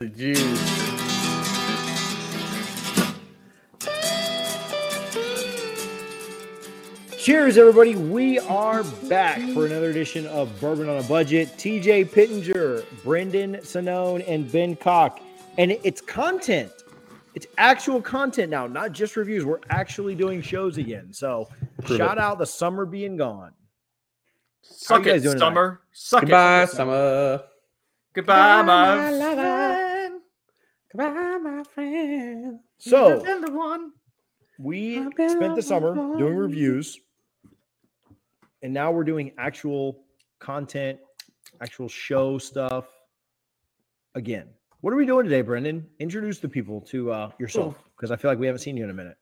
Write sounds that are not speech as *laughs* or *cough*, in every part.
The Jews. Cheers, everybody. We are back for another edition of Bourbon on a Budget. TJ Pittenger, Brendan Sonnone, and Ben Cock. And it's content. It's actual content now, not just reviews. We're actually doing shows again. So Prove shout it. out the summer being gone. Suck it, summer. Suck Goodbye, it. summer. Goodbye, my friend. Goodbye, my friend. So You're the one. we spent the summer doing reviews, and now we're doing actual content, actual show stuff again. What are we doing today, Brendan? Introduce the people to uh, yourself because I feel like we haven't seen you in a minute.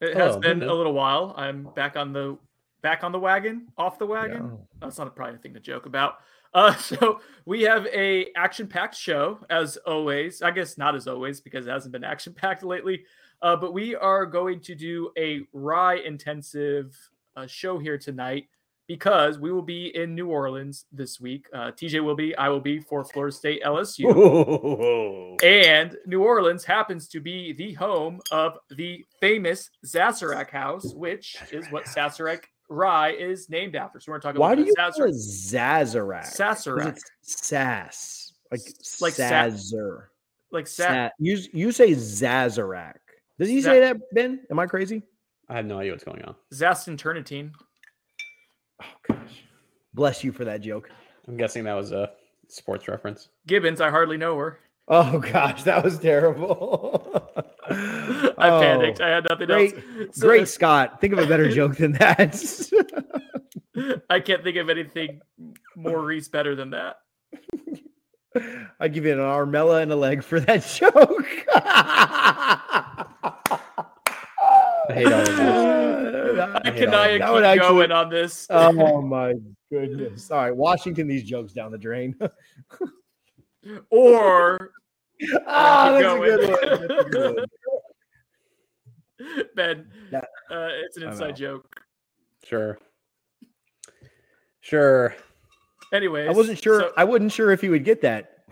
It has Oh, been a little while. I'm back on the back on the wagon, off the wagon. Yeah. That's not probably a thing to joke about. Uh, *laughs* so we have a action-packed show as always. I guess not as always because it hasn't been *laughs* action-packed lately. Uh, but we are going to do a rye intensive uh, show here tonight because we will be in New Orleans this week. Uh, TJ will be, I will be for Florida State LSU. *laughs* And New Orleans happens to be the home of the famous Sazerac House, which is what Sazerac Rye is named after. So we're talking. to talk Why do you the call it Sazerac. Sazerac. Sass, like Like Sazer. Like Sa- Sa- you you say Zazerac. Does he Za- say that, Ben? Am I crazy? I have no idea what's going on. Zastin Turnitine. Oh gosh, bless you for that joke. I'm guessing that was a sports reference. Gibbons, I hardly know her. Oh gosh, that was terrible. *laughs* I Oh, panicked. I had nothing great- else. So- Great *laughs* Scott, think of a better joke than that. *laughs* I can't think of anything more Reese better than that. I give you an armella and a leg for that joke. I hate all of this. I I hate cannot of keep that actually- going on this. Oh *laughs* my goodness! All right, Washington, these jokes down the drain. or *laughs* Ah, that's a good one. That's a good one. *laughs* Ben, uh, it's an inside joke. Sure. Sure. Anyways, I wasn't sure. so- I wasn't sure if he would get that.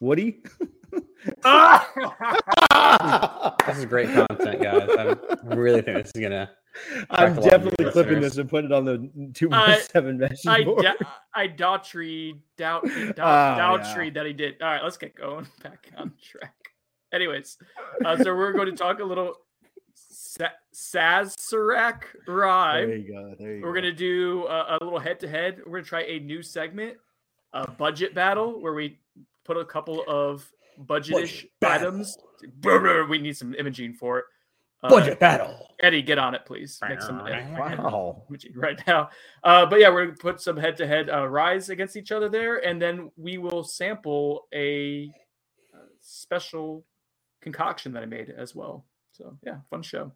Would he? Ah! *laughs* This is great content, guys. I'm, I really think this is gonna. I'm Attract a lot of definitely clipping listeners. this and putting it on the two one seven *laughs* message I board. da- I Daughtry doubt *laughs* doubt Ah, Daughtry that he did. All right, let's get going *laughs* back on track. Anyways, uh, so we're going to talk a little Sa- Sazerac there rye. you go. There you We're go. gonna do a, a little head to head. We're gonna try a new segment, a budget battle, where we put a couple of budgetish battle. items. Brr, brr, We need some imaging for it. Uh, Budget battle. Eddie, get on it, please. Make some Wow. right now. Uh, but yeah, we're gonna put some head to head ryes against each other there, and then we will sample a uh, special concoction that I made as well. So yeah, fun show.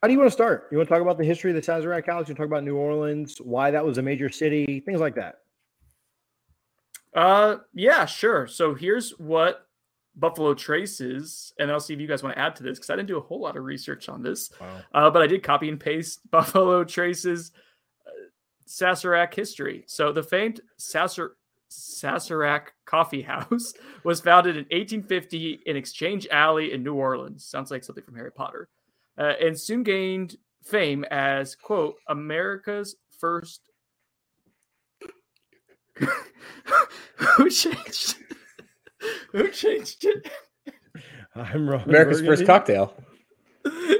How do you want to start? You want to talk about the history of the Sazerac House? You talk about New Orleans, why that was a major city, things like that. Uh, yeah, sure. So here's what Buffalo Traces, and I'll see if you guys want to add to this because I didn't do a whole lot of research on this, Wow. uh, but I did copy and paste *laughs* Buffalo Trace's uh, Sazerac history. So the famed Sasser. Sazerac Coffee House *laughs* was founded in 1850 in Exchange Alley in New Orleans. Sounds like something from Harry Potter. Uh, and soon gained fame as, quote, America's first. *laughs* Who changed? *laughs* Who changed it? I'm wrong. America's first cocktail.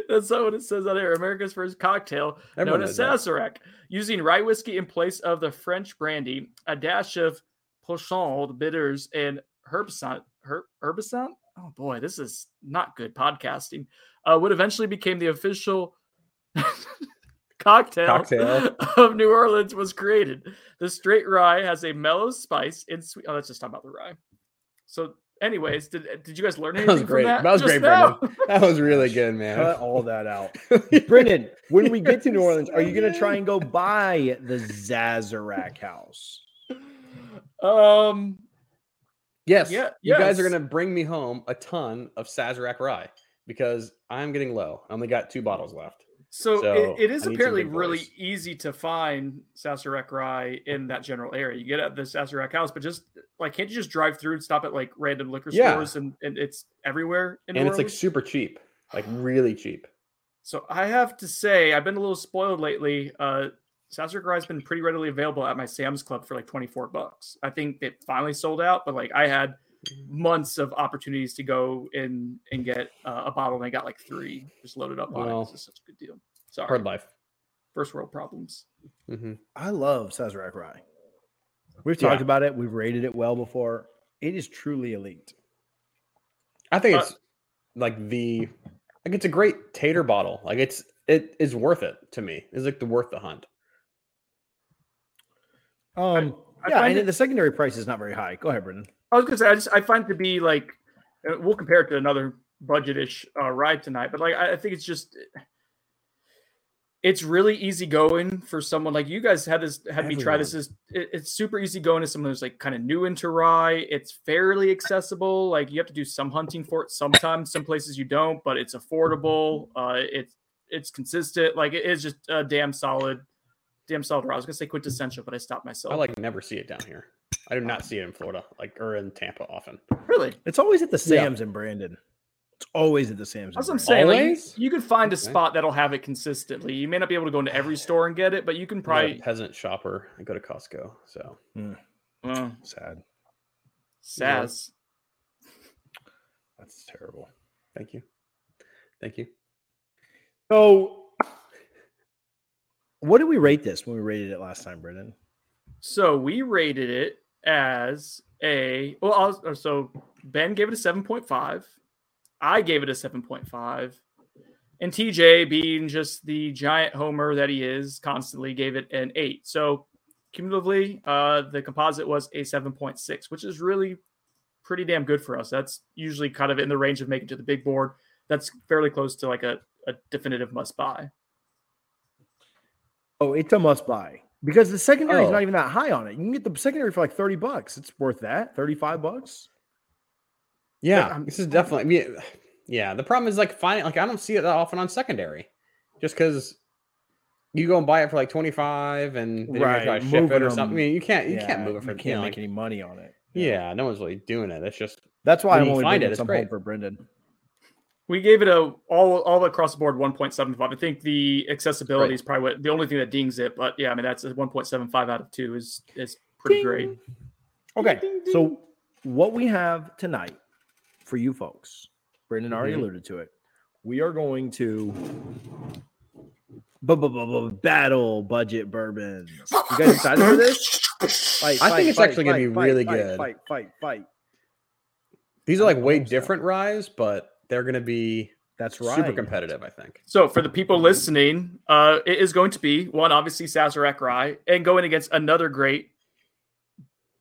That's not what it says on there. America's first cocktail, Everyone known as knows that. Sazerac, using rye whiskey in place of the French brandy, a dash of Peychaud, the bitters, and herbicide. Her, herbicide? Oh boy, this is not good podcasting. Uh, what eventually became the official *laughs* cocktail, Cocktail. of New Orleans was created. The straight rye has a mellow spice and sweet. Oh, let's just talk about the rye. So anyways, did did you guys learn That anything was great. from that? That was just great, now? Brendan. *laughs* That was really good, man. Cut all that out. *laughs* Brendan, when we get to New *laughs* Orleans, are you going to try and go buy the Zazarak house? Um, Yes. Yeah, You guys are gonna bring me home a ton of Sazerac rye because I'm getting low. I only got two bottles left. So, So, it, it is I need some apparently really boys. easy to find Sassurek rye in that general area. You get at the Sassurek house, but just like can't you just drive through and stop at like random liquor Yeah. stores and, and it's everywhere in and it's like super cheap. Like really cheap. So I have to say, I've been a little spoiled lately. Uh, Sasser Rye's been pretty readily available at my Sam's Club for like 24 bucks. I think it finally sold out, but like I had months of opportunities to go in and get uh, a bottle, and I got like three just loaded up on Well, it. It's such a good deal. Sorry, Hard life. first world problems. hmm I love Sazerac rye. We've Yeah. talked about it. We've rated it well before. It is truly elite. I think Uh, it's like the like it's a great tater bottle. Like it's it is worth it to me. It's like the worth the hunt. Um, I yeah, and it- the secondary price is not very high. Go ahead, Brendan. I was gonna say, I just I find to be like uh, we'll compare it to another budgetish uh, ride tonight, but like I, I think it's just it's really easy going for someone like you guys had this had me try this. Is it, it's super easy going to someone who's like kind of new into rye. It's fairly accessible. Like you have to do some hunting for it sometimes. Some places you don't, but it's affordable. Uh, it's it's consistent. Like it is just a damn solid, damn solid rye. I was gonna say quintessential, but I stopped myself. I like never see it down here. I do not see it in Florida, like or in Tampa often. really. It's always at the Yeah. Sam's in Brandon. It's always at the Sam's. That's what I'm saying. Like, you, can find a Okay. spot that'll have it consistently. You may not be able to go into every *sighs* store and get it, but you can I'm a probably. peasant shopper. I go to Costco. So Uh, Sad. Saz. That's terrible. thank you. Thank you. So, what did we rate this when we rated it last time, Brendan? So we rated it as a well. Was, or so Ben gave it a seven point five. I gave it a seven point five, and TJ, being just the giant homer that he is, constantly gave it an eight. So cumulatively, uh, the composite was a seven point six, which is really pretty damn good for us. That's usually kind of in the range of making to the big board. That's fairly close to like a, a definitive must buy. Oh, it's a must buy because the secondary is Oh. not even that high on it. You can get the secondary for like 30 bucks. It's worth that. 35 bucks. Yeah, I'm- um, this is definitely yeah, yeah. The problem is like finding like I don't see it that often on secondary, just because you go and buy it for like twenty five and then Right, you're try to ship it or something. I mean, you can't you Yeah, can't move it for you you can't know, make like- any money on it. Yeah, no one's really doing it. It's just That's why I'm you only find it, it's great. for Brendan. We gave it a all all across the board 1.75. I think the accessibility Right. is probably what the only thing that dings it, but yeah, I mean that's a 1.75 out of two is is pretty great. Okay, so what we have tonight for you folks, Brendan already Mhm. alluded to it. We are going to battle budget bourbons. You guys excited for this? Fight, I think it's fight, actually gonna be fight, really fight, good. Fight, fight, fight. these are like way different ryes, but they're gonna be That's right. super competitive. I think. So for the people listening, uh, it is going to be one obviously Sazerac rye and going against another great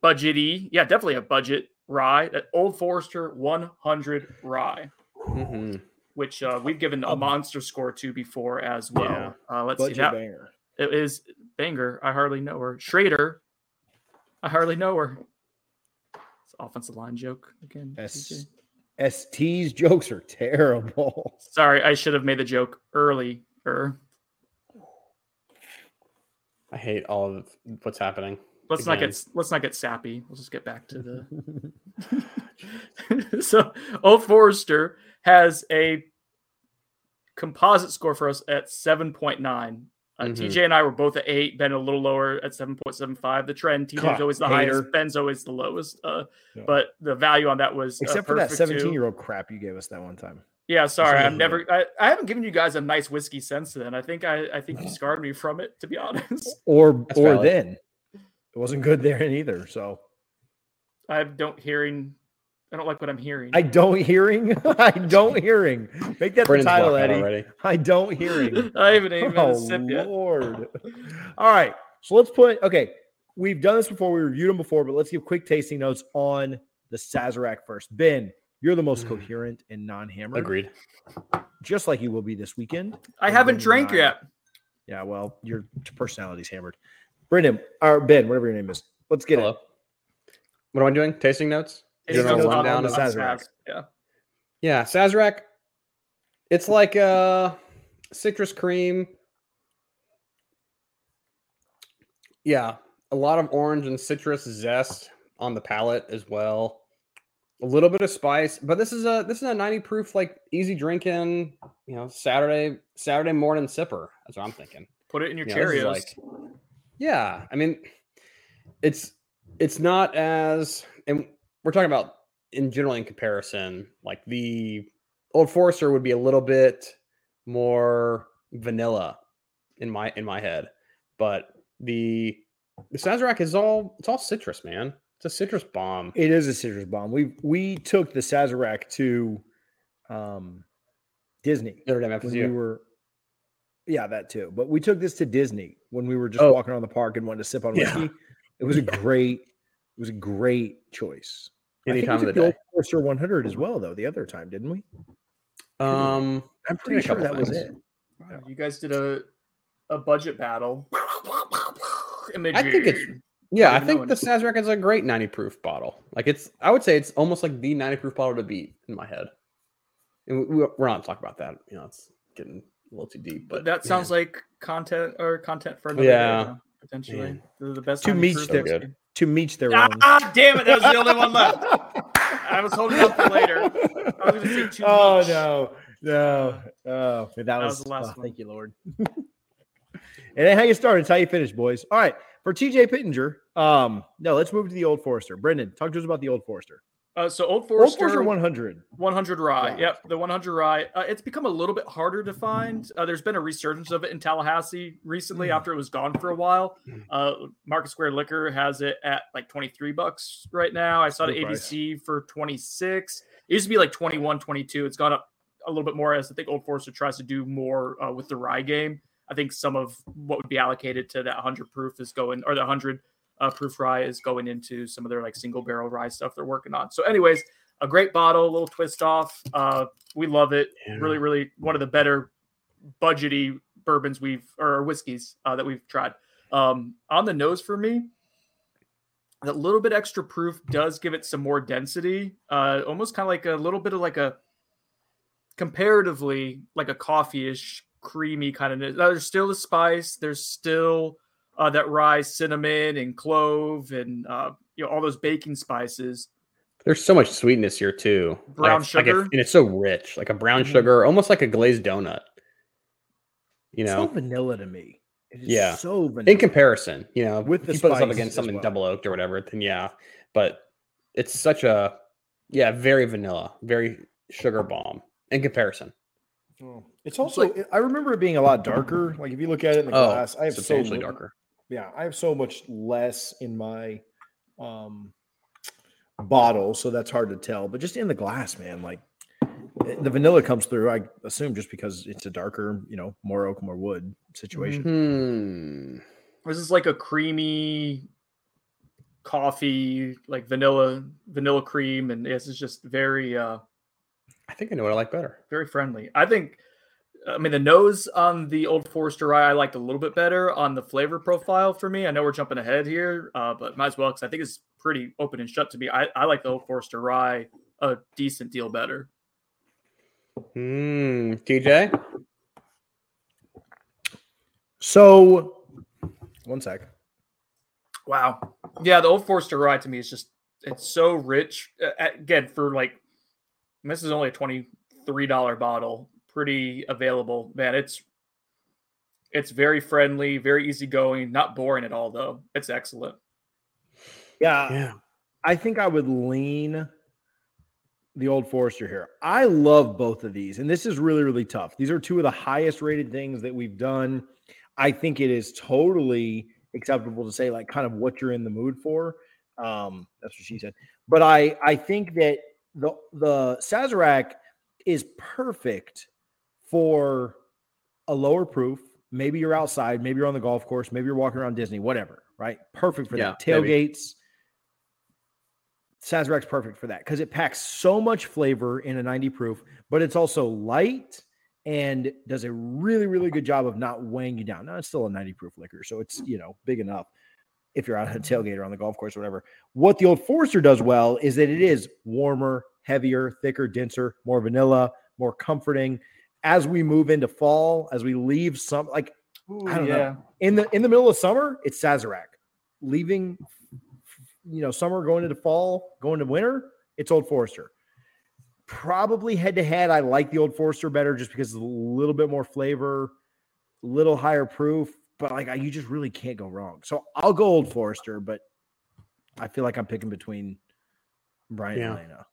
budgety, yeah, definitely a budget rye, that Old Forester 100 rye, Mhm. which uh, we've given a monster score to before as well. yeah. Uh, let's see that. banger. It is Banger. I hardly know her. Schrader. I hardly know her. It's offensive line joke again. S- TJ. ST's jokes are terrible. *laughs* Sorry, I should have made the joke earlier. I hate all of what's happening. Let's not Again. get let's not get sappy. We'll just get back to the. *laughs* *laughs* so, Old Forester has a composite score for us at seven point nine. Uh, Mhm. TJ and I were both at eight. Ben a little lower at seven point seven five. The trend TJ's God, always the hater. highest. Ben's always the lowest. Uh, Yeah. but the value on that was uh, Except for that seventeen year old crap you gave us that one time. Yeah, sorry, I'm never. I, I haven't given you guys a nice whiskey since then. I think I, I think you scarred me from it, to be *laughs* honest. Or That's or valid. then. It wasn't good there either. So I don't hearing. I don't like what I'm hearing. I don't hearing. *laughs* I don't hearing. Make that the Brandon's title, walked Eddie. already. I don't hearing. *laughs* I haven't even had Oh a sip yet. Lord. All right. So let's put okay. We've done this before. We reviewed them before, but let's give quick tasting notes on the Sazerac first. Ben, you're the most Mm. coherent and non-hammered, Agreed. just like you will be this weekend. I haven't Brendan drank yet. Yeah, well, your personality's hammered. Brendan or Ben, whatever your name is. Let's get Hello. it. What am I doing? Tasting notes? It's General just on rundown the of Sazerac. Yeah. Yeah, Sazerac. It's like uh citrus cream. Yeah, a lot of orange and citrus zest on the palate as well. A little bit of spice, but this is a this is a 90 proof like easy drinking, you know, Saturday Saturday morning sipper. That's what I'm thinking. Put it in your You know, Cheerios. like- yeah, I mean, it's it's not as, and we're talking about in general in comparison, like the Old Forester would be a little bit more vanilla in my in my head, but the the Sazerac is all it's all citrus, man. It's a citrus bomb. It is a citrus bomb. We we took the Sazerac to um Disney Notre Dame when we were yeah, that too. But we took this to Disney when we were just Oh. walking around the park and wanted to sip on Yeah. whiskey. It was a *laughs* great it was a great choice. I Any think time we of the the Old day. Forester 100 as well, though, the other time, didn't we? Um, I'm a pretty sure couple that was it. Wow, You guys did a a budget battle. I think it's yeah, I even think the Sazerac is a great 90 proof bottle. Like it's, I would say it's almost like the 90 proof bottle to beat in my head. And we, we're not talking about that. You know, it's getting a little too deep. But But that sounds like content or content for another Yeah. day, though, potentially. Man. The, the best Two time meats proof there. whiskey. To meet their Ah, own. Damn it! That was the only one left. I was holding out for later. I was gonna say two Oh each. no, no. Oh, that, was, was the last oh, one. Thank you, Lord. *laughs* it ain't how you start, it's how you finish, boys. All right. For TJ Pittenger, um, no, let's move to the old Forester. Brendan, talk to us about the old Forester. Uh, so Old Old Forester, Forester 100. 100 rye. Wow. Yep, the 100 rye. Uh, it's become a little bit harder to find. Uh, there's been a resurgence of it in Tallahassee recently Mm. after it was gone for a while. Mm. Uh, Market Square Liquor has it at like 23 bucks right now. I saw it at. ABC for 26. It used to be like 21, 22. It's gone up a little bit more as I think Old Forester tries to do more uh, with the rye game. I think some of what would be allocated to that 100 proof is going, or the 100 uh, proof rye is going into some of their like single barrel rye stuff they're working on. So, anyways, a great bottle, a little twist off. Uh, we love it. Yeah. Really, really one of the better budgety bourbons we've or whiskeys uh, that we've tried. Um, on the nose for me, that little bit extra proof does give it some more density. Uh, almost kind of like a little bit of like a comparatively like a coffee-ish, creamy kind of. There's still the spice. There's still uh, that rye, cinnamon, and clove, and uh, you know all those baking spices. There's so much sweetness here too. Like, Brown like it- sugar? and it's so rich, like a brown Mhm. sugar, almost like a glazed donut. You know, so know, vanilla to me. It is Yeah. so vanilla. in comparison, you know, With if the you put this up spice against something well. double oaked or whatever, then yeah. But it's such a yeah, very vanilla, very sugar bomb in comparison. Oh, It's also, I remember it being a lot darker. Like if you look at it in the Oh, glass, I have so substantially darker. Yeah, I have so much less in my um bottle, so that's hard to tell. But just in the glass, man, like eh, the vanilla comes through. I assume just because it's a darker, you know, more oak, more wood situation. Hmm. This is like a creamy coffee, like vanilla, vanilla cream, and this is just very, uh, I think I know what I like better. very friendly. I think. I mean, the nose on the Old Forester rye I liked a little bit better on the flavor profile for me. I know we're jumping ahead here, uh, but might as well because I think it's pretty open and shut to me. I, I like the Old Forester rye a decent deal better. Hmm. TJ. So, one sec. Wow. Yeah, the Old Forester rye to me is just it's so rich. Uh, again, for like this is only a twenty three dollar bottle, pretty available. Man, it's it's very friendly, very easygoing, not boring at all though. It's excellent. Yeah, Yeah. I think I would lean the old Forester here. I love both of these, and this is really, really tough. These are two of the highest rated things that we've done. I think it is totally acceptable to say, like, kind of what you're in the mood for. Um, that's what she said. But I, I think that the the Sazerac is perfect for a lower proof. Maybe you're outside, maybe you're on the golf course, maybe you're walking around Disney, whatever, right? Perfect for that. Yeah, maybe. Tailgates, Sazerac's perfect for that because it packs so much flavor in a 90 proof, but it's also light and does a really, really good job of not weighing you down. Now it's still a 90 proof liquor, so it's you know big enough if you're out at a tailgate or on the golf course or whatever. What the Old Forester does well is that it is warmer, heavier, thicker, denser, more vanilla, more comforting. As we move into fall, as we leave some like Ooh, I don't know. In the in the middle of summer, it's Sazerac. Leaving, you know, summer going into fall, going to winter, it's Old Forester. Probably head to head, I like the Old Forester better just because it's a little bit more flavor, a little higher proof. But like, I, you just really can't go wrong. So I'll go Old Forester, but I feel like I'm picking between Brian Yeah. and Elena.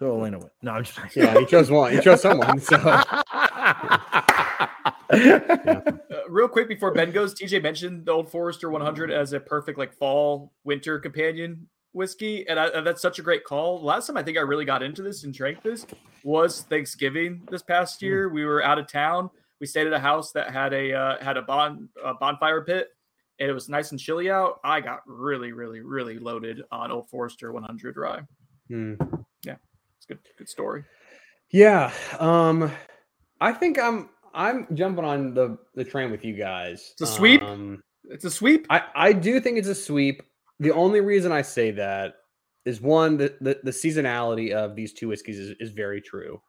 So Elena went. No, I'm just Yeah, he chose one. He chose someone. So *laughs* Uh, real quick before Ben goes, TJ mentioned the Old Forester 100 as a perfect like fall winter companion whiskey, and, I, and that's such a great call. Last time I think I really got into this and drank this was Thanksgiving this past year. We were out of town. We stayed at a house that had a uh, had a bon a bonfire pit, and it was nice and chilly out. I got really, really, really loaded on Old Forester 100 rye. Hmm. It's good, good story. yeah. Um I think I'm I'm jumping on the the train with you guys. It's a sweep? Um, It's a sweep. I, I do think it's a sweep. The only reason I say that is one, the, the, the seasonality of these two whiskeys is, is very true.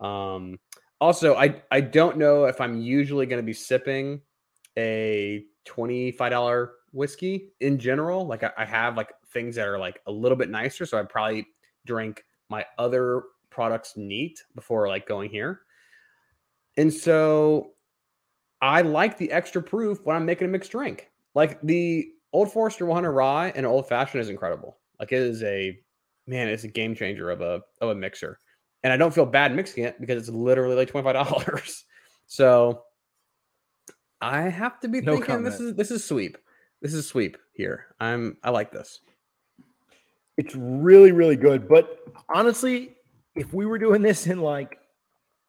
Um, also, I, I don't know if I'm usually going to be sipping a $25 whiskey in general. Like I, I have like things that are like a little bit nicer. So I'd probably drink my other products neat before like going here. And so I like the extra proof when I'm making a mixed drink. Like the Old Forester 100 Rye and Old Fashioned is incredible. Like it is a man, it's a game changer of a of a mixer. And I don't feel bad mixing it because it's literally like twenty five dollars. *laughs* So I have to be No thinking this is this is sweep. This is sweep here. I'm I like this. It's really, really good. But honestly, if we were doing this in like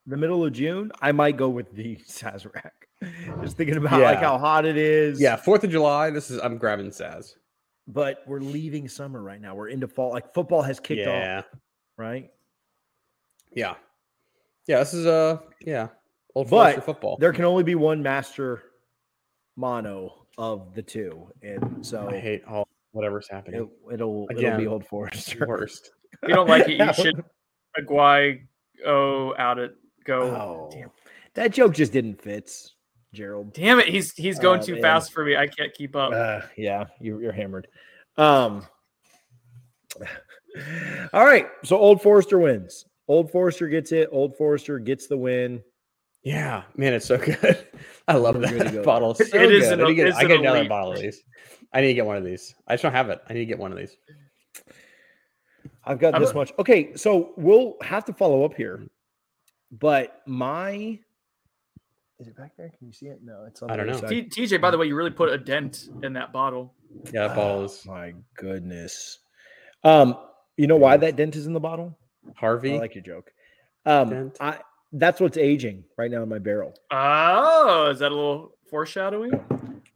the middle of June, I might go with the *laughs* Sazerac. Just thinking about like how hot it is. Yeah, Fourth of July. This is I'm grabbing Saz. But we're leaving summer right now. We're into fall. Like football has kicked yeah, off, right? yeah, yeah. This is a yeah. Old But football. There can only be one master mono of the two. And so I hate all whatever's happening. it'll it'll be Old Forester. Worst. If *laughs* you don't like it, you *laughs* should Aguay go out it go. Oh, that joke just didn't fit, Gerald. Damn it, he's he's going Oh, too man. fast for me. I can't keep up. Uh, yeah, you, you're hammered. Um. *sighs* All right, so Old Forester wins. Old Forester gets it. Old Forester gets the win. Yeah, man, it's so *laughs* good. I love We're that go. bottle. So it is good. an- I need to get, an another elite. bottle of these. I need to get one of these. I just don't have it. I need to get one of these. I've got I'm this a- much. Okay, so we'll have to follow up here. But my is it back there? Can you see it? No, it's on I don't know. T- TJ, by the way, you really put a dent in that bottle. Yeah, that bottle Oh, is my goodness. Um, you know why that dent is in the bottle? Harvey. I like your joke. Um, Dent. I that's what's aging right now in my barrel. Oh, is that a little foreshadowing?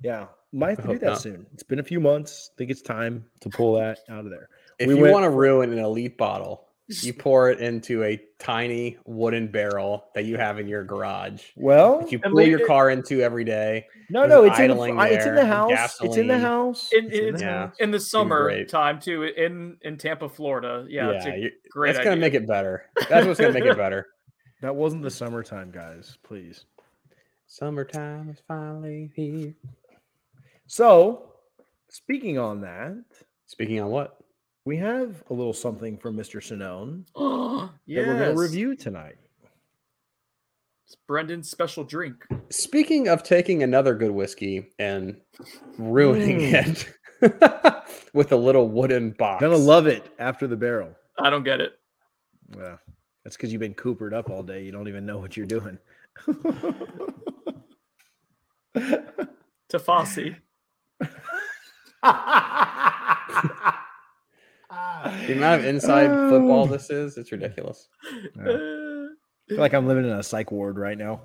Yeah, might have to do that not. soon. It's been a few months. I think it's time to pull that out of there. if we you went want to ruin an elite bottle, you pour it into a tiny wooden barrel that you have in your garage. Well, That you And pull your it- car into every day. no, no, it's in, the, idling uh, it's in the there, house. It's in the house. In, It's in in, the Yeah. house. in the summer time too, in in Tampa, Florida. Yeah, it's a great That's gonna idea. make it better. That's what's gonna make it better. *laughs* That wasn't the summertime, guys. Please. Summertime is finally here. So, speaking on that, Speaking on what? we have a little something from Mr. Sinone *gasps* that we're going to review tonight. It's Brendan's special drink. Speaking of taking another good whiskey and ruining Mm. it *laughs* with a little wooden box. Gonna love it after the barrel. I don't get it. Yeah, that's because you've been coopered up all day. You don't even know what you're doing. *laughs* Tafasi. The amount of inside football this is, it's ridiculous. Yeah. I feel like I'm living in a psych ward right now.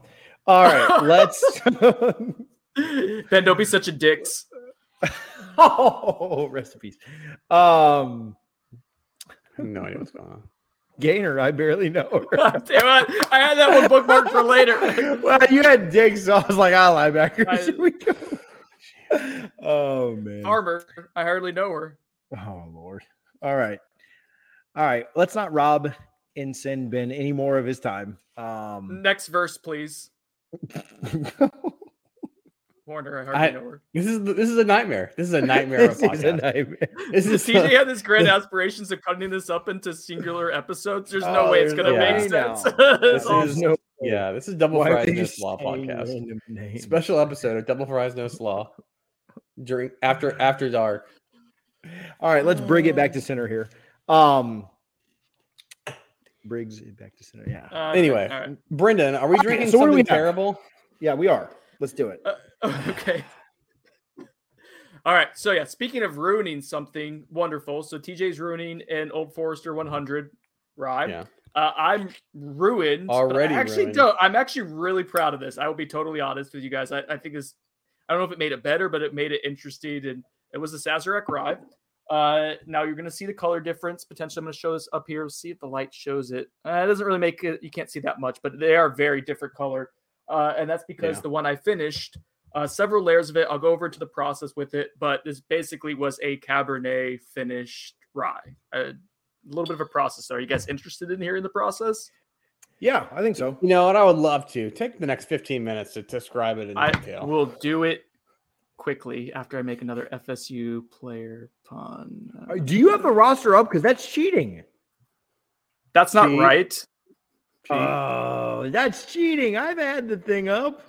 All right, *laughs* let's. *laughs* ben, don't be such a dicks. *laughs* oh, rest in peace. Um, no idea what's going on. Gainer, I barely know her. Damn it. I had that one bookmarked for later. well, you had Dick, so I was like, I'll linebacker. I- we go. *laughs* Oh man. Armor. I hardly know her. Oh Lord. All right. All right. Let's not rob Ensign Ben any more of his time. Um Next verse, please. *laughs* Warner, I hardly I- know her. This is this is a nightmare. This is a *laughs* nightmare of a this is a nightmare. This is TJ had this grand aspirations of cutting this up into singular episodes. There's no Oh, way it's gonna no make sense. This It's is- no yeah, this is double Why are fries you no slaw podcast. Special episode of Double Fries No Slaw during after after dark. All right, let's bring it back to center here. Um Briggs back to center. Yeah. Uh, okay, Anyway. Brendan, are we Okay, drinking so what do we something have? terrible? Yeah, we are. Let's do it. Uh, *laughs* okay. All right. So yeah, speaking of ruining something wonderful, so TJ's ruining an Old Forester 100 rye. Yeah. Uh, I'm ruined. but Already I actually ruined. don't. I'm actually really proud of this. I will be totally honest with you guys. I, I think this. I don't know if it made it better, but it made it interesting, and it was a Sazerac rye. Uh, now you're going to see the color difference. Potentially, I'm going to show this up here. See if the light shows it. Uh, it doesn't really make it. You can't see that much, but they are very different color, uh, and that's because Yeah. the one I finished, uh, several layers of it. I'll go over to the process with it, but this basically was a Cabernet finished rye. A little bit of a process. Are you guys interested in hearing the process? Yeah, I think so. You know and I would love to take the next 15 minutes to describe it in I detail. will do it quickly after I make another FSU player pun. Uh, Do you have the roster up? Because that's cheating. That's not Cheat. right. Oh, that's cheating. I've had the thing up.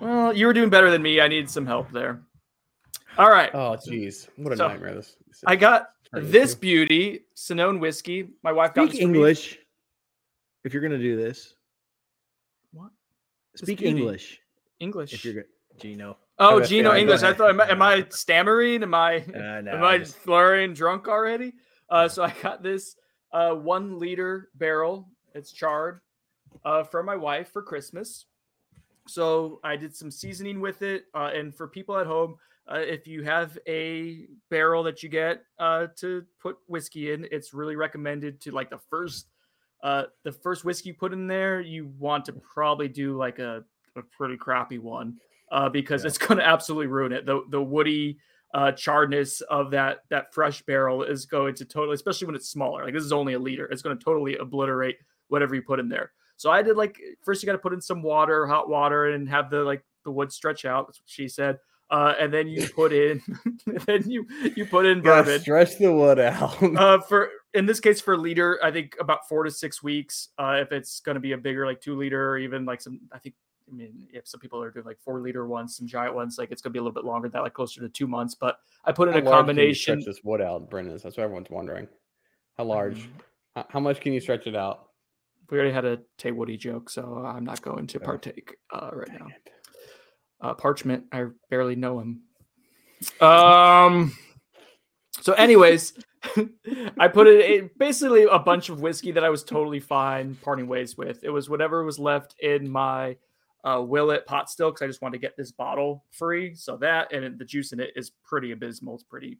Well, you were doing better than me. I need some help there. All right. oh, jeez. What a So, nightmare this, this I got this beauty, Sonone whiskey. My wife got Speak this for me. English. If you're gonna do this, What? Speak. English. English. If you're good, Gino. oh, Okay, Gino yeah, English. I thought, am I, am I *laughs* stammering? Am I, Uh, no, *laughs* am I just- slurring drunk already? Uh, so I got this uh, one liter barrel. It's charred uh, for my wife for Christmas. So I did some seasoning with it. Uh, and for people at home, uh, if you have a barrel that you get uh, to put whiskey in, it's really recommended to like the first, uh, the first whiskey you put in there. You want to probably do like a, a pretty crappy one uh, because Yeah. it's *laughs* going to absolutely ruin it. The the woody uh, charredness of that that fresh barrel is going to totally, especially when it's smaller. Like this is only a liter, it's going to totally obliterate whatever you put in there. So I did like first you got to put in some water, hot water, and have the like the wood stretch out. That's what she said. Uh, and then you put in, *laughs* then you you put in Gotta bourbon. stretch the wood out. *laughs* Uh, for in this case for liter, I think about four to six weeks. Uh, if it's going to be a bigger like two liter or even like some, I think. I mean, if some people are doing like four liter ones, some giant ones, like it's gonna be a little bit longer than that, like closer to two months. But I put in How a large can you combination. Stretch this wood out, Brendan. That's what everyone's wondering. How large? Um, How, how much can you stretch it out? we already had a Tay Woody joke, so I'm not going to partake uh, right Dang now. it. Uh, Parchment, I barely know him. Um. So, *laughs* anyways, *laughs* I put it in basically a bunch of whiskey that I was totally fine parting ways with. It was whatever was left in my uh, Willet pot still because I just wanted to get this bottle free. So that and the juice in it is pretty abysmal. It's pretty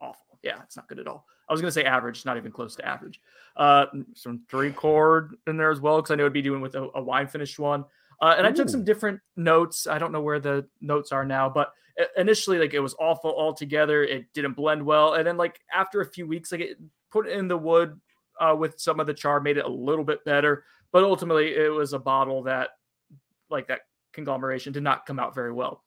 awful. Yeah, it's not good at all. I was gonna say average, not even close to average. Uh, some three chord in there as well because I know I'd be doing with a, a wine finished one. Uh, and I took some different notes. I don't know where the notes are now, but initially, like it was awful altogether. It didn't blend well, and then like after a few weeks, like it put in the wood uh, with some of the char, made it a little bit better. But ultimately, it was a bottle that, like that conglomeration, did not come out very well.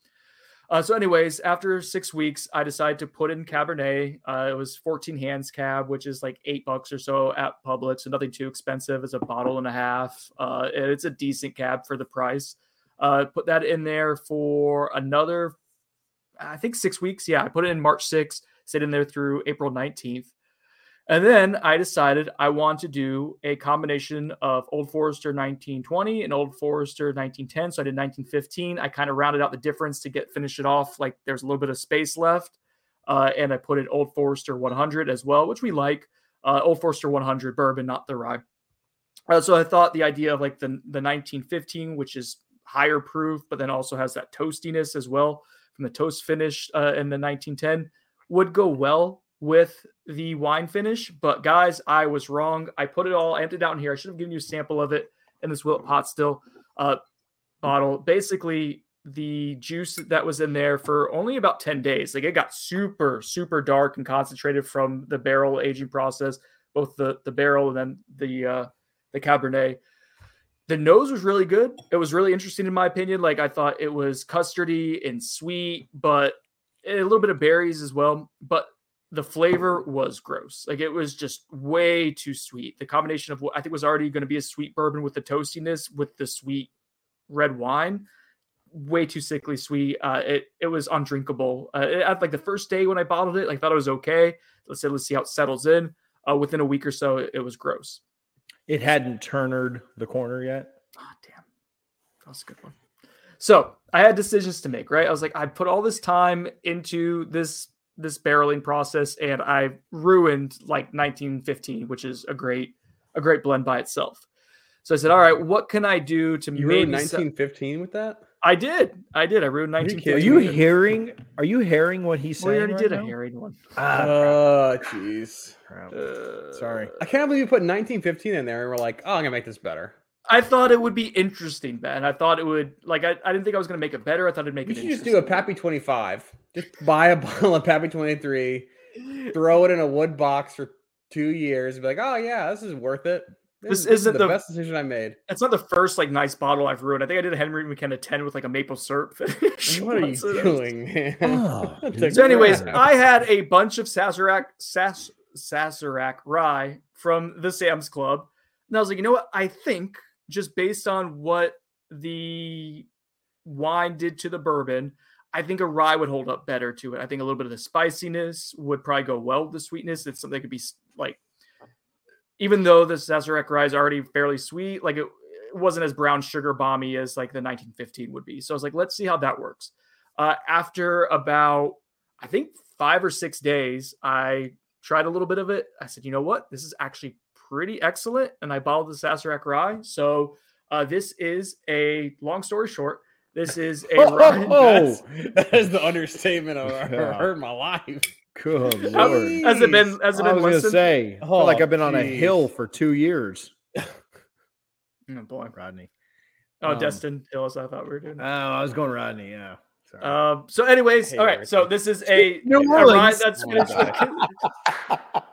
Uh, so, anyways, after six weeks, I decided to put in Cabernet. Uh, it was 14 hands cab, which is like eight bucks or so at Publix, so nothing too expensive. It's a bottle and a half. Uh, it's a decent cab for the price. Uh, put that in there for another, I think six weeks. Yeah, I put it in March 6th, stayed in there through April 19th. And then I decided I want to do a combination of Old Forester 1920 and Old Forester 1910. So I did 1915. I kind of rounded out the difference to get finish it off. Like there's a little bit of space left. Uh, and I put in Old Forester 100 as well, which we like. Uh, Old Forester 100 bourbon, not the rye. Uh, so I thought the idea of like the, the 1915, which is higher proof, but then also has that toastiness as well from the toast finish uh, in the 1910 would go well with the wine finish. But guys, I was wrong. I put it all, emptied out in here. I should have given you a sample of it in this Willet pot still uh, bottle. Basically, the juice that was in there for only about 10 days. Like it got super, super dark and concentrated from the barrel aging process, both the the barrel and then the uh the Cabernet. The nose was really good. It was really interesting in my opinion. Like I thought it was custardy and sweet, but a little bit of berries as well. But the flavor was gross. Like it was just way too sweet. The combination of what I think was already going to be a sweet bourbon with the toastiness with the sweet red wine, way too sickly sweet. Uh, it it was undrinkable. Uh, it, at like the first day when I bottled it, like thought it was okay. Let's say let's see how it settles in. Uh, within a week or so, it, it was gross. It hadn't turned the corner yet. Oh, damn. That was a good one. So I had decisions to make, right? I was like, I put all this time into this this barreling process and I ruined like 1915, which is a great a great blend by itself. So I said, all right, what can I do to You maybe ruined se- 1915 with that? I did. I did. I ruined 1915. Are you hearing? Are you hearing what he's We saying? already right did a now? hearing one. Oh, jeez. crap. Uh, Sorry. I can't believe you put 1915 in there and we're like, oh, I'm gonna make this better. I thought it would be interesting, Ben. I thought it would like I, I didn't think I was gonna make it better. I thought it'd make You it should just do a. Pappy 25. Just buy a *laughs* bottle of Pappy 23, throw it in a wood box for two years, and be like, oh yeah, this is worth it. This is isn't the, the- best decision I made. It's not the first like nice bottle I've ruined. I think I did a Henry McKenna 10 with like a maple syrup *laughs* finish. What are you once of those. doing, man? Oh, *laughs* So, anyways, crap. I had a bunch of Sazerac Sas, Sazerac rye from the Sam's Club, and I was like, you know what? I think just based on what the wine did to the bourbon, I think a rye would hold up better to it. I think a little bit of the spiciness would probably go well with the sweetness. It's something that could be like, even though the Sazerac rye is already fairly sweet, like it, it wasn't as brown sugar bomby as like the 1915 would be. So I was like, let's see how that works. Uh, after about, I think five or six days, I tried a little bit of it. I said, you know what? This is actually pretty excellent. And I bottled the Sazerac rye. So uh, this is a long story short. This is a rye. *laughs* Oh, *laughs* that is the understatement I've *laughs* Yeah. heard my life. good How- lord! Has it been? Has it been? I been was gonna less than? say, I feel like Oh, I've been on a hill for two years. Oh boy. Rodney. Oh, Um, Destin Hills. I thought we were doing. Oh, I was going Rodney. Yeah. Sorry. Um, so, anyways, Hey, all right. So this is a, New a rye Orleans. that's Oh my finished.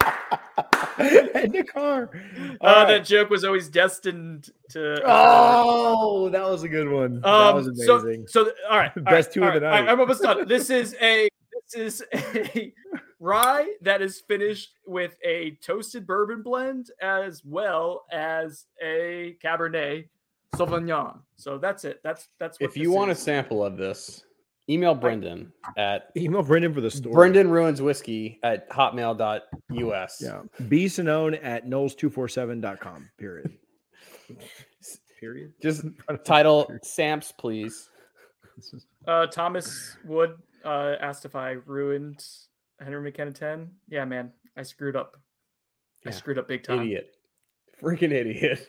*laughs* in the car. uh, All right. That joke was always destined to. Oh, that was a good one. that was Um, so, amazing. so all right, *laughs* all Best right, two of all the right, night. I'm almost done. This is *laughs* a this is a rye that is finished with a toasted bourbon blend as well as a Cabernet Sauvignon. So that's it. That's that's what If you want a sample of this, email Brendan at Email Brendan for the story. Brendan ruins whiskey at hotmail.us. Yeah. B Sinone at knowles247.com. Period. *laughs* Period. Just *laughs* title Samps, please. *laughs* Uh, Thomas Wood uh, asked if I ruined Henry McKenna 10. Yeah, man, I screwed up. I Yeah, screwed up big time. Idiot. Freaking idiot.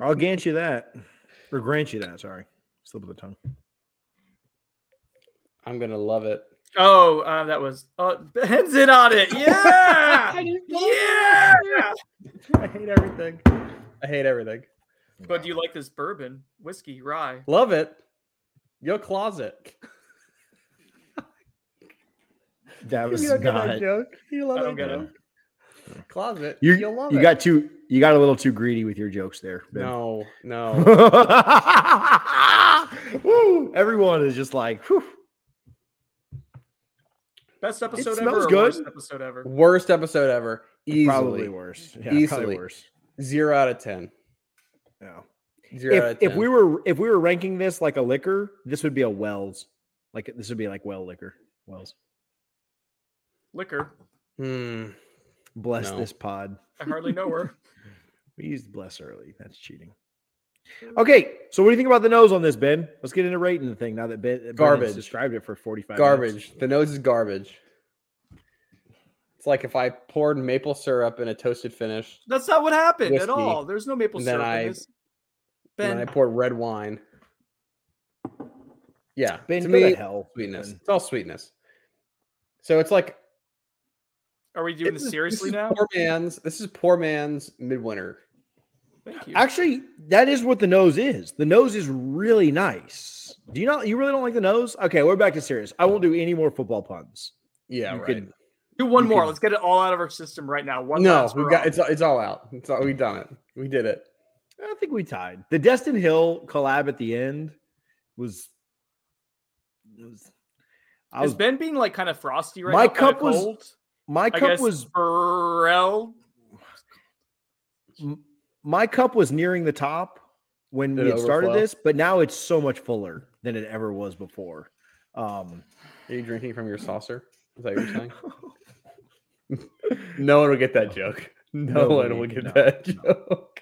I'll grant you that. Or grant you that. Sorry. Slip of the tongue. I'm gonna love it. Oh, uh, that was uh, Ben's in on it. *laughs* Yeah, yeah. *laughs* I hate everything. I hate everything. But do you like this bourbon whiskey rye? Love it. Your closet. *laughs* That was you don't get not. that joke. You love I don't that get it. joke. Closet. You, You'll love you it. got too you got a little too greedy with your jokes there. Ben. no, no. Woo, everyone is just like, whew. Best episode smells ever. Or good. worst episode ever. Worst episode ever. Easily. probably worse. Yeah, probably Easily. worse. Zero out of ten. Yeah. Zero out If, of ten. if we were if we were ranking this like a liquor, this would be a Wells. Like this would be like well liquor. Wells. Liquor. Hmm. Bless No. this pod. I hardly know her. *laughs* We used bless early. That's cheating. Okay, so what do you think about the nose on this, Ben? Let's get into rating the thing now that Ben Garbage. described it for forty-five. Garbage. minutes. The nose is garbage. It's like if I poured maple syrup in a toasted finish, That's not what happened at all. There's no maple And then syrup I- in this. and then I poured red wine. Yeah, Ben, to go me, hell. sweetness. Ben. It's all sweetness. So it's like Are we doing This this is- seriously this is now? Poor man's. This is poor man's midwinter. Thank you. Actually, that is what the nose is. The nose is really nice. Do you not? You really don't like the nose? Okay, we're back to serious. I won't do any more football puns. Yeah, You right. could- Do one more. could- Let's get it all out of our system right now. One no, we hurrah. got it's it's all out. It's all, we done it. We did it. I think we tied. The Destin Hill collab at the end was. it was I Is was Ben being like kind of frosty right My now? kinda cup was- cold? my I cup guess was Burrell. M- my cup was nearing the top when Did we had started this, but now it's so much fuller than it ever was before. Um, Are you drinking from your saucer? Is that what you're saying? *laughs* no one will get that joke. No one will get no, that no. joke.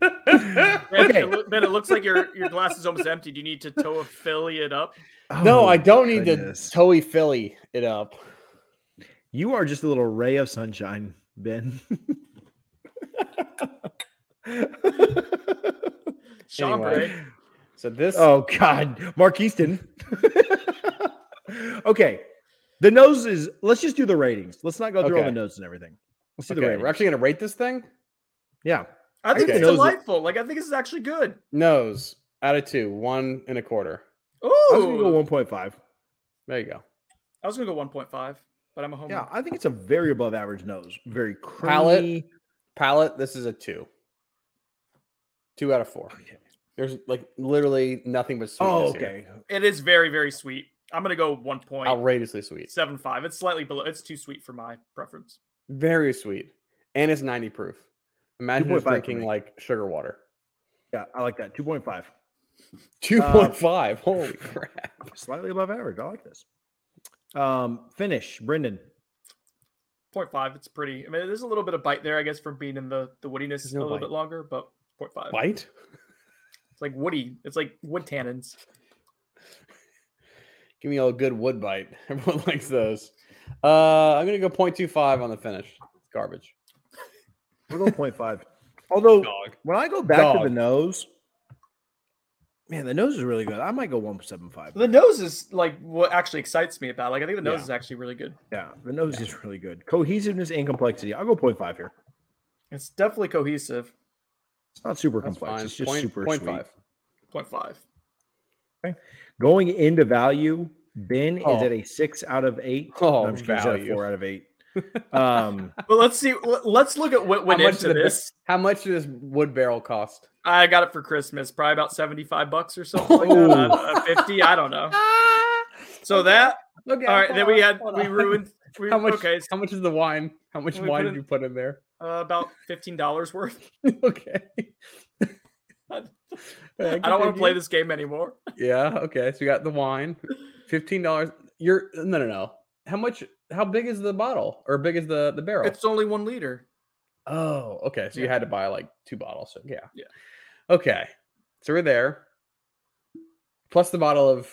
Ben, Okay. it, ben, it looks like your your glass is almost empty. Do you need to toe affiliate it up? no, oh I don't need goodness. to Toey Philly it up. You are just a little ray of sunshine, Ben. *laughs* Sean Anyway. Bray. So this oh God, Mark Easton. *laughs* okay, the noses. Let's just do the ratings. Let's not go through all the notes and everything. Let's do the ratings. we're actually gonna rate this thing. yeah, I think Okay. it's Nose is- delightful. Like I think this is actually good. Nose out of two, one and a quarter. I was gonna go one point five. There you go. I was gonna go one point five, but I'm a homer. Yeah, I think it's a very above average nose. Very creamy. Palate. Palette, this is a two. Two out of four. Okay. There's like literally nothing but sweetness Oh, here. okay. It is very very sweet. I'm gonna go one point Outrageously sweet. seven five. It's slightly below. It's too sweet for my preference. Very sweet. And it's 90 proof. Imagine just 2.5 for drinking like sugar water. Yeah, I like that. Two point five. 2.5. Holy um, crap. Slightly above average. I like this. Um, finish, Brendan. 0.5. It's pretty. I mean, there's a little bit of bite there, I guess, from being in the the woodiness There's a little bite. bit longer, but 0.5. Bite? It's like woody. It's like wood tannins. *laughs* Give me a good wood bite. *laughs* Everyone likes those. Uh, I'm going to go 0.25 on the finish. It's garbage. We're going point five. *laughs* Although Dog. when I go back to the nose, man, the nose is really good. I might go one seven five. The nose is like what actually excites me about. it. Like I think the nose Yeah. is actually really good. Yeah, the nose is really good. Cohesiveness and complexity. I'll go point five here. It's definitely cohesive. It's not super That's complex. fine. It's just Point- super point sweet. five. 0.5. Going into value, Ben Oh. is at a six out of eight. Oh, I'm just kidding, he's at a value. four out of eight. Um, *laughs* But let's see. Let's look at what How went much, into did this. how much did this wood barrel cost? I got it for Christmas, probably about 75 bucks or something like that. I 50, I don't know. *laughs* So that, Okay, all right, hold then we had, we ruined, *laughs* we, How much? okay, How much is the wine? How much We wine did in- you put in there? uh, about $15 worth. okay. I don't want to play this game anymore. Yeah. Okay. So you got the wine, fifteen dollars. You're no, no, no. How much? How big is the bottle, or big is the the barrel? It's only one liter. oh, okay. So you had to buy like two bottles. So yeah. Yeah. Okay. So we're there. Plus the bottle of.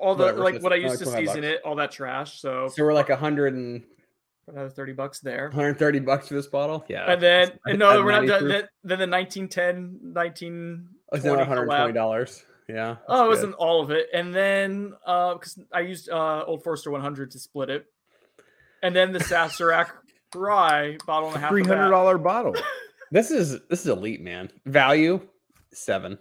All the, Whatever, like what I used to season bucks. it, all that trash. So So we're like a hundred and another 30 bucks there. 130 bucks for this bottle. Yeah. And then, and no, we're not 90 done. Then, then the 1910, 19. Oh, it's another 120 dollars. Yeah. Oh, it wasn't all of it. And then, uh, because I used uh Old Forester 100 to split it, and then the Sazerac *laughs* Rye bottle and a half. of three that. hundred dollar bottle. *laughs* This is this is elite, man. Value seven.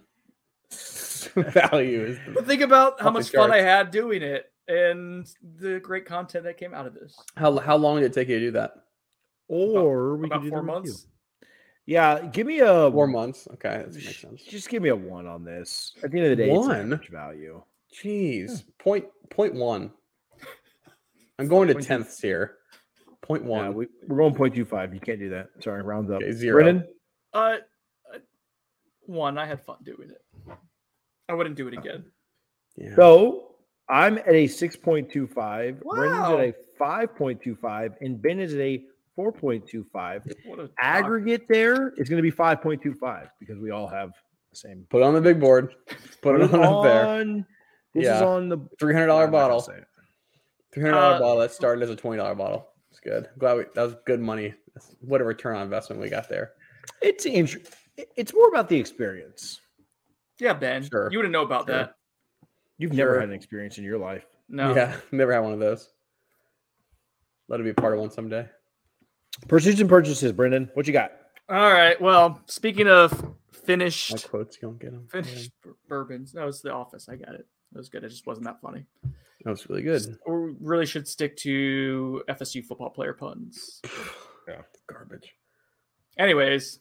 *laughs* Value is But think about how much fun I had doing it and the great content that came out of this. how how long did it take you to do that? Or we About could do four the review. Months. Yeah, give me a Four months. Okay, that makes sense. Just give me a one on this. At the end of the day, One? average value. Jeez, point point one. I'm going to Point tenths here. Point one. Yeah, we, we're going 0.25. You can't do that. Sorry, rounds up. Okay, zero. Brennan? Uh, uh, one, I had fun doing it. I wouldn't do it again. yeah. So I'm at a 6.25. Brendan's Wow. at a 5.25, and Ben is at a 4.25. Aggregate there is going to be 5.25 because we all have the same. Put it on the big board. Put it on up there. on- This is on the Three hundred dollar I'm not gonna bottle. Three hundred dollar Uh, bottle that started as a twenty dollar bottle. It's good. Glad we that was good money. What a return on investment we got there. It's int- It's more about the experience. Yeah, Ben. Sure, You wouldn't know about sure. that. You've never Sure. had an experience in your life. No. Yeah, *laughs* never had one of those. Let it be a part of one someday. Pursuits and purchases, Brendan. What you got? All right. Well, speaking of My finished quotes, you don't get them. finished b- bourbons, that was the office. I got it. That was good. It just wasn't that funny. That was really good. We really should stick to FSU football player puns. *sighs* yeah, Garbage. Anyways,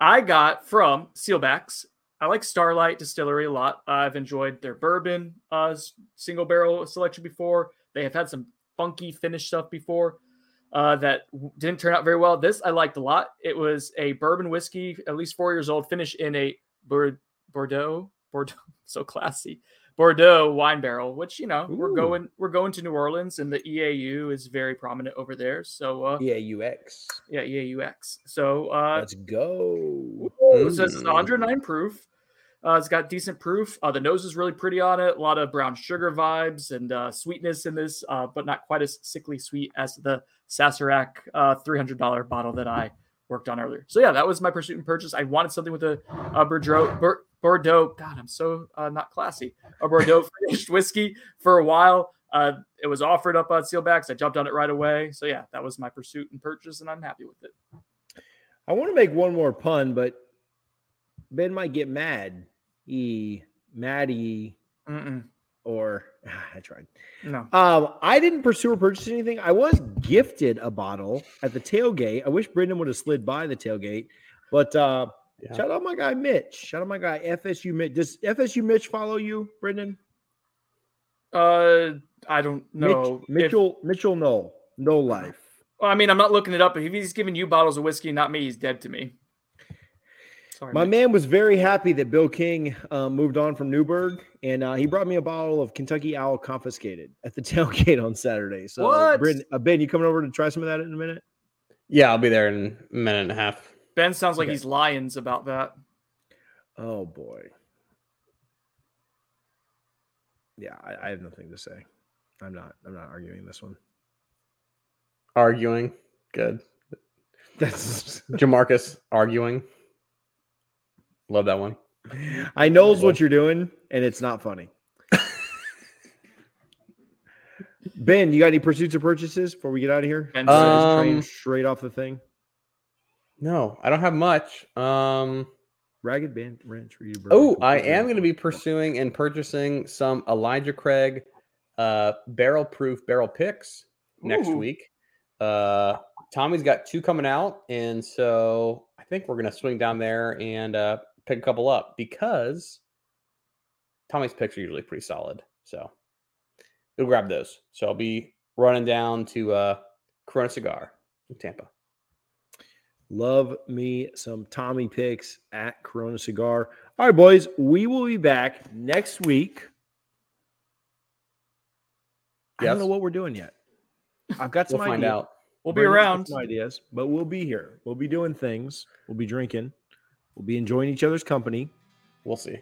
I got from Seelbach's. I like Starlight Distillery a lot. I've enjoyed their bourbon uh, single barrel selection before. They have had some funky finish stuff before uh, that didn't turn out very well. This I liked a lot. It was a bourbon whiskey, at least four years old, finished in a Bordeaux, Bordeaux, *laughs* so classy, Bordeaux wine barrel. Which you know we're going we're going to New Orleans, and the EAU is very prominent over there. So uh, Yeah, UX. yeah, EAUX. So uh, Let's go. Ooh, so it's Mm. 109 proof. Uh, it's got decent proof. Uh, the nose is really pretty on it. A lot of brown sugar vibes and uh, sweetness in this, uh, but not quite as sickly sweet as the Sazerac uh, $300 bottle that I worked on earlier. So yeah, that was my pursuit and purchase. I wanted something with a, a Bordeaux. Bordeaux. God, I'm so uh, not classy. A Bordeaux *laughs* finished whiskey for a while. It was offered up on Seelbach's. I jumped on it right away. So yeah, that was my pursuit and purchase, and I'm happy with it. I want to make one more pun, but Ben might get mad. E Maddie Mm-mm. or *sighs* I tried. No. Um, I didn't pursue or purchase anything. I was gifted a bottle at the tailgate. I wish Brendan would have slid by the tailgate, but uh, Yeah. shout out my guy Mitch. Shout out my guy FSU Mitch. Does FSU Mitch follow you, Brendan? Uh, I don't Mitch- know. if- Mitchell Mitchell no no life. well, I mean, I'm not looking it up. But if he's giving you bottles of whiskey, not me, he's dead to me. Sorry, My Mitch. man was very happy that Bill King um, moved on from Newburgh, and uh, he brought me a bottle of Kentucky Owl confiscated at the *laughs* tailgate on Saturday. So, What? Brendan, uh, Ben, you coming over to try some of that in a minute? Yeah, I'll be there in a minute and a half. Ben sounds like Okay. he's lions about that. Oh boy. Yeah, I, I have nothing to say. I'm not. I'm not arguing this one. Arguing. Good. *laughs* That's. Jamarcus arguing. Love that one. I knows what you're doing, and it's not funny. ben, you got any pursuits or purchases before we get out of here? Ben Or says- just train Um, straight off the thing. No, I don't have much. Um Ragged Band Ranch. Oh, I am going to be pursuing and purchasing some Elijah Craig uh, barrel proof barrel picks next Ooh. week. Uh, Tommy's got two coming out, and so I think we're going to swing down there and uh, pick a couple up because Tommy's picks are usually pretty solid. So we'll grab those. So I'll be running down to uh, Corona Cigar in Tampa. Love me some Tommy picks at Corona Cigar. All right, boys, we will be back next week. I don't know what we're doing yet. I've got some We'll find ideas. out. we'll be around. some ideas, but we'll be here. We'll be doing things. We'll be drinking. We'll be enjoying each other's company. We'll see.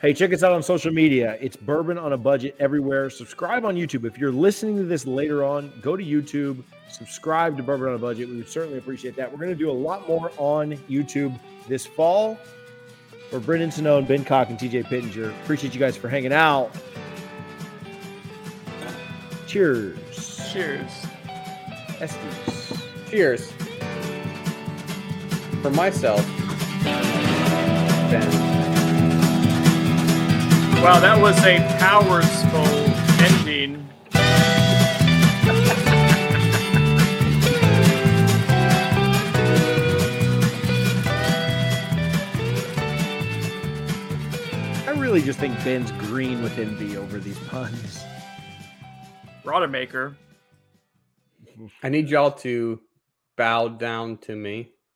Hey, check us out on social media. It's Bourbon on a Budget everywhere. Subscribe on YouTube. If you're listening to this later on, go to YouTube, subscribe to Bourbon on a Budget. We would certainly appreciate that. We're going to do a lot more on YouTube this fall. For Brendan Sinone, Ben Cock, and TJ Pittenger, appreciate you guys for hanging out. Cheers. Cheers. Estes. Cheers. For myself, Ben. Wow, that was a powerful ending. I really just think Ben's green with envy over these puns. Rodemaker. I need y'all to bow down to me